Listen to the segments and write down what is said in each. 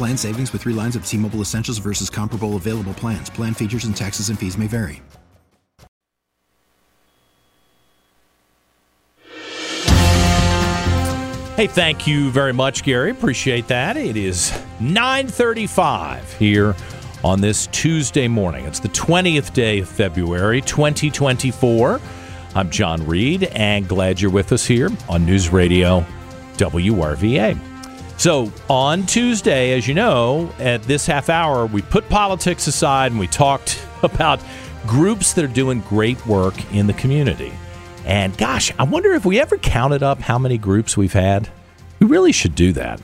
Plan savings with three lines of T Mobile Essentials versus comparable available plans. Plan features and taxes and fees may vary. Hey, thank you very much, Gary. Appreciate that. It is 9:35 here on this Tuesday morning. It's the 20th day of February, 2024. I'm John Reed, and glad you're with us here on News Radio WRVA. So, on Tuesday, as you know, at this half hour, we put politics aside and we talked about groups that are doing great work in the community. And gosh, I wonder if we ever counted up how many groups we've had. We really should do that.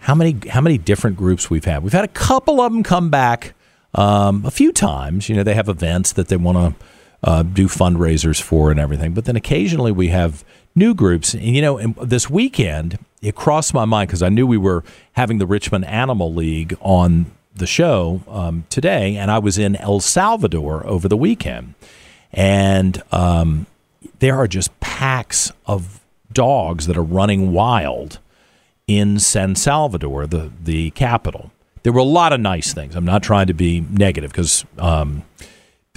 How many how many different groups we've had? We've had a couple of them come back um, a few times. You know, they have events that they want to uh, do fundraisers for and everything. But then occasionally we have new groups. And you know, this weekend it crossed my mind because I knew we were having the Richmond Animal League on the show um, today, and I was in El Salvador over the weekend, and um, there are just packs of dogs that are running wild in San Salvador, the the capital. There were a lot of nice things. I'm not trying to be negative because um,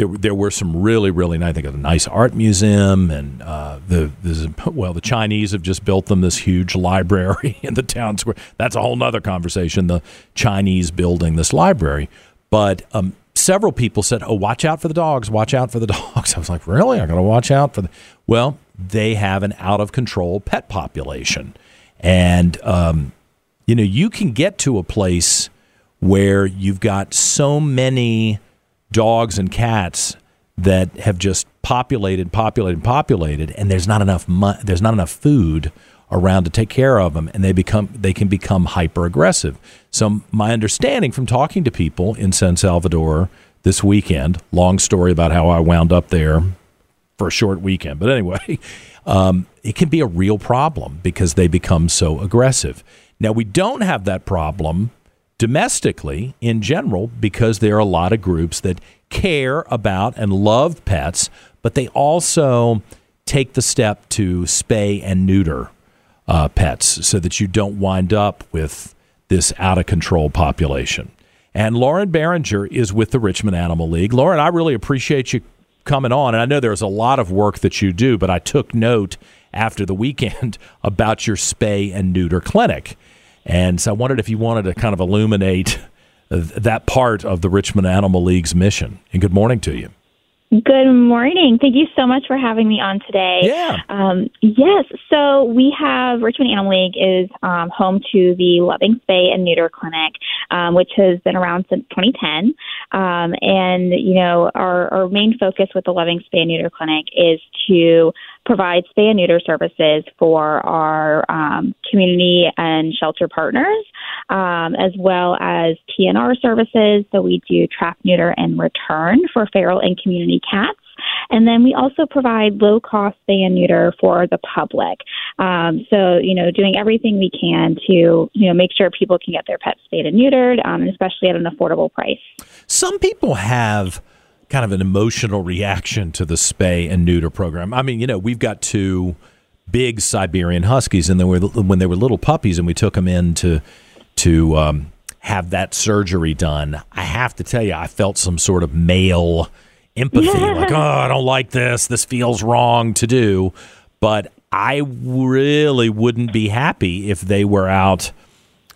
there there were some really really nice. I think a nice art museum and uh, the, the well the Chinese have just built them this huge library in the town square. That's a whole nother conversation. The Chinese building this library, but um, several people said, "Oh, watch out for the dogs! Watch out for the dogs!" I was like, "Really? I got to watch out for the." Well, they have an out of control pet population, and um, you know you can get to a place where you've got so many dogs and cats that have just populated, populated, populated, and there's not enough mo- there's not enough food around to take care of them, and they become they can become hyper aggressive. So my understanding from talking to people in San Salvador this weekend, long story about how I wound up there for a short weekend, but anyway, um, it can be a real problem because they become so aggressive. Now we don't have that problem domestically in general because there are a lot of groups that care about and love pets, but they also take the step to spay and neuter uh, pets so that you don't wind up with this out of control population. And Lauren Behringer is with the Richmond Animal League. Lauren, I really appreciate you coming on. And I know there's a lot of work that you do, but I took note after the weekend about your spay and neuter clinic. And so I wondered if you wanted to kind of illuminate that part of the Richmond Animal League's mission. And good morning to you. Good morning. Thank you so much for having me on today. Yeah. Um, yes. So we have Richmond Animal League is um, home to the Loving Spay and Neuter Clinic, um, which has been around since 2010. Um, and you know, our, our main focus with the Loving Spay Neuter Clinic is to provide spay and neuter services for our um, community and shelter partners, um, as well as TNR services. So we do trap, neuter, and return for feral and community cats. And then we also provide low cost spay and neuter for the public. Um, so, you know, doing everything we can to, you know, make sure people can get their pets spayed and neutered, um, especially at an affordable price. Some people have kind of an emotional reaction to the spay and neuter program. I mean, you know, we've got two big Siberian Huskies, and they were when they were little puppies, and we took them in to to um, have that surgery done. I have to tell you, I felt some sort of male empathy, like, oh, I don't like this. This feels wrong to do, but I really wouldn't be happy if they were out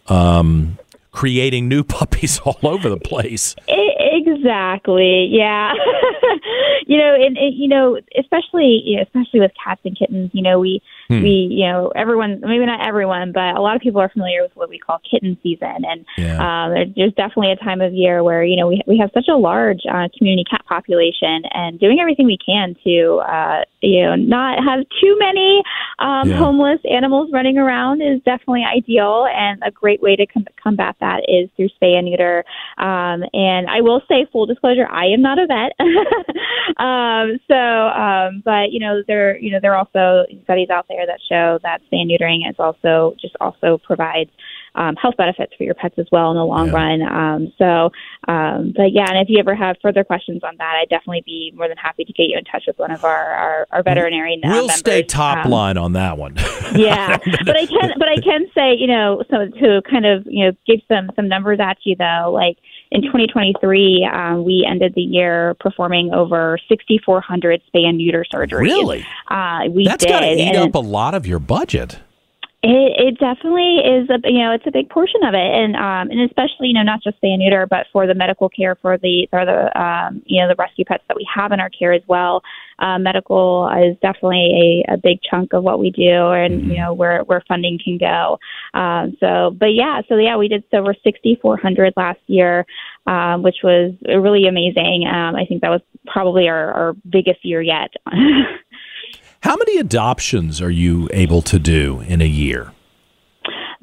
um, creating new puppies all over the place. Exactly. Yeah. you know, and, and you know, especially you know, especially with cats and kittens. You know, we hmm. we you know everyone maybe not everyone, but a lot of people are familiar with what we call kitten season, and yeah. um, there's definitely a time of year where you know we we have such a large uh, community cat population, and doing everything we can to uh, you know not have too many um, yeah. homeless animals running around is definitely ideal, and a great way to com- combat that is through spay and neuter. Um, and I will say, full disclosure, I am not a vet. um, so, um, but you know, there, you know, there are also studies out there that show that spay and neutering is also just also provides um, health benefits for your pets as well in the long yeah. run. Um, so, um, but yeah, and if you ever have further questions on that, I'd definitely be more than happy to get you in touch with one of our our, our veterinarian. We'll members. stay top um, line on that one. yeah, but I can, but I can say, you know, so to kind of you know give some some numbers at you though, like in 2023, um, we ended the year performing over 6,400 spay and neuter surgeries. Really? Uh, we That's got to eat up a lot of your budget. It, it definitely is a you know it's a big portion of it, and um, and especially you know not just spay and neuter, but for the medical care for the for the um, you know the rescue pets that we have in our care as well. Uh, medical is definitely a, a big chunk of what we do, and you know where where funding can go. Um, so, but yeah, so yeah, we did over 6,400 last year, um, which was really amazing. Um, I think that was probably our, our biggest year yet. How many adoptions are you able to do in a year?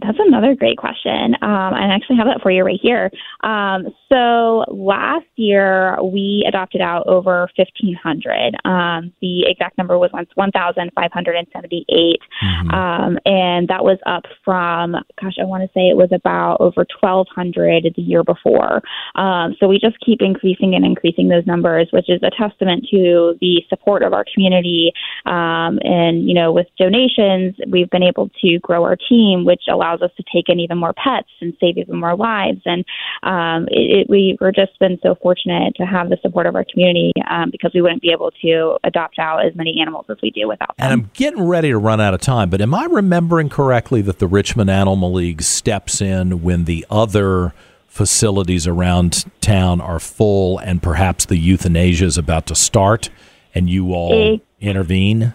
That's another great question. Um, I actually have that for you right here. Um, so last year we adopted out over 1,500. Um, the exact number was once 1,578, mm-hmm. um, and that was up from, gosh, I want to say it was about over 1,200 the year before. Um, so we just keep increasing and increasing those numbers, which is a testament to the support of our community. Um, and you know, with donations, we've been able to grow our team, which allows us to take in even more pets and save even more lives. And um, it, it, we were just been so fortunate to have the support of our community um, because we wouldn't be able to adopt out as many animals as we do without them. And I'm getting ready to run out of time, but am I remembering correctly that the Richmond Animal League steps in when the other facilities around town are full and perhaps the euthanasia is about to start and you all intervene?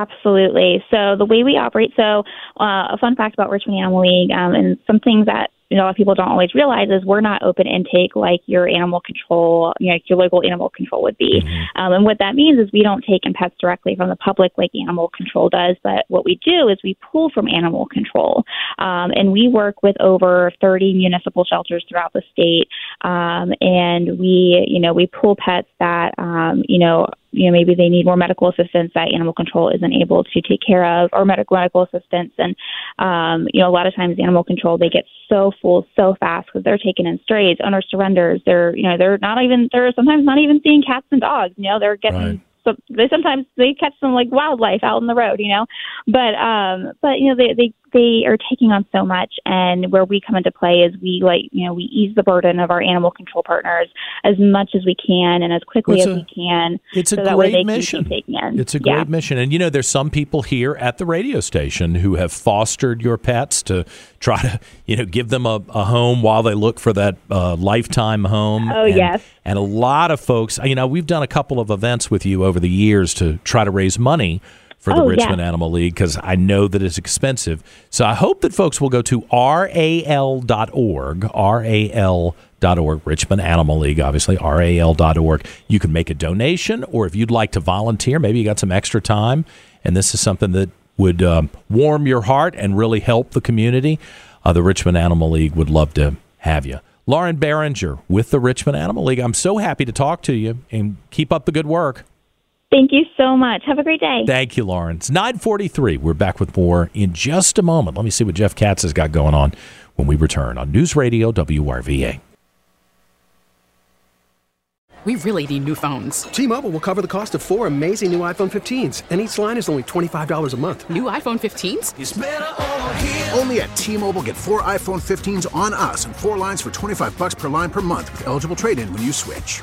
Absolutely. So the way we operate, so uh, a fun fact about Richmond Animal League, um, and some things that you know, a lot of people don't always realize is we're not open intake like your animal control, you know, your local animal control would be. Mm-hmm. Um, and what that means is we don't take in pets directly from the public like animal control does, but what we do is we pull from animal control. Um, and we work with over 30 municipal shelters throughout the state. Um, and we, you know, we pull pets that, um, you know, you know maybe they need more medical assistance that animal control isn't able to take care of or medical medical assistance. And um you know a lot of times animal control they get so full so fast because they're taking in strays owner surrenders. They're you know they're not even they're sometimes not even seeing cats and dogs. You know they're getting right. so they sometimes they catch them like wildlife out on the road, you know. But um but you know they they they are taking on so much and where we come into play is we like you know we ease the burden of our animal control partners as much as we can and as quickly well, as a, we can it's a so great mission. it's a great yeah. mission. And you know there's some people here at the radio station who have fostered your pets to try to you know give them a, a home while they look for that uh, lifetime home. Oh and, yes. and a lot of folks you know we've done a couple of events with you over the years to try to raise money for the oh, Richmond yeah. Animal League because I know that it's expensive. So I hope that folks will go to ral.org, ral.org, Richmond Animal League, obviously, ral.org. You can make a donation, or if you'd like to volunteer, maybe you got some extra time, and this is something that would um, warm your heart and really help the community. Uh, the Richmond Animal League would love to have you. Lauren Behringer with the Richmond Animal League. I'm so happy to talk to you and keep up the good work. Thank you so much. Have a great day. Thank you, Lawrence. 943. We're back with more in just a moment. Let me see what Jeff Katz has got going on when we return on News Radio WRVA. We really need new phones. T-Mobile will cover the cost of four amazing new iPhone 15s, and each line is only $25 a month. New iPhone 15s? Only at T-Mobile get four iPhone 15s on us and four lines for 25 bucks per line per month with eligible trade-in when you switch.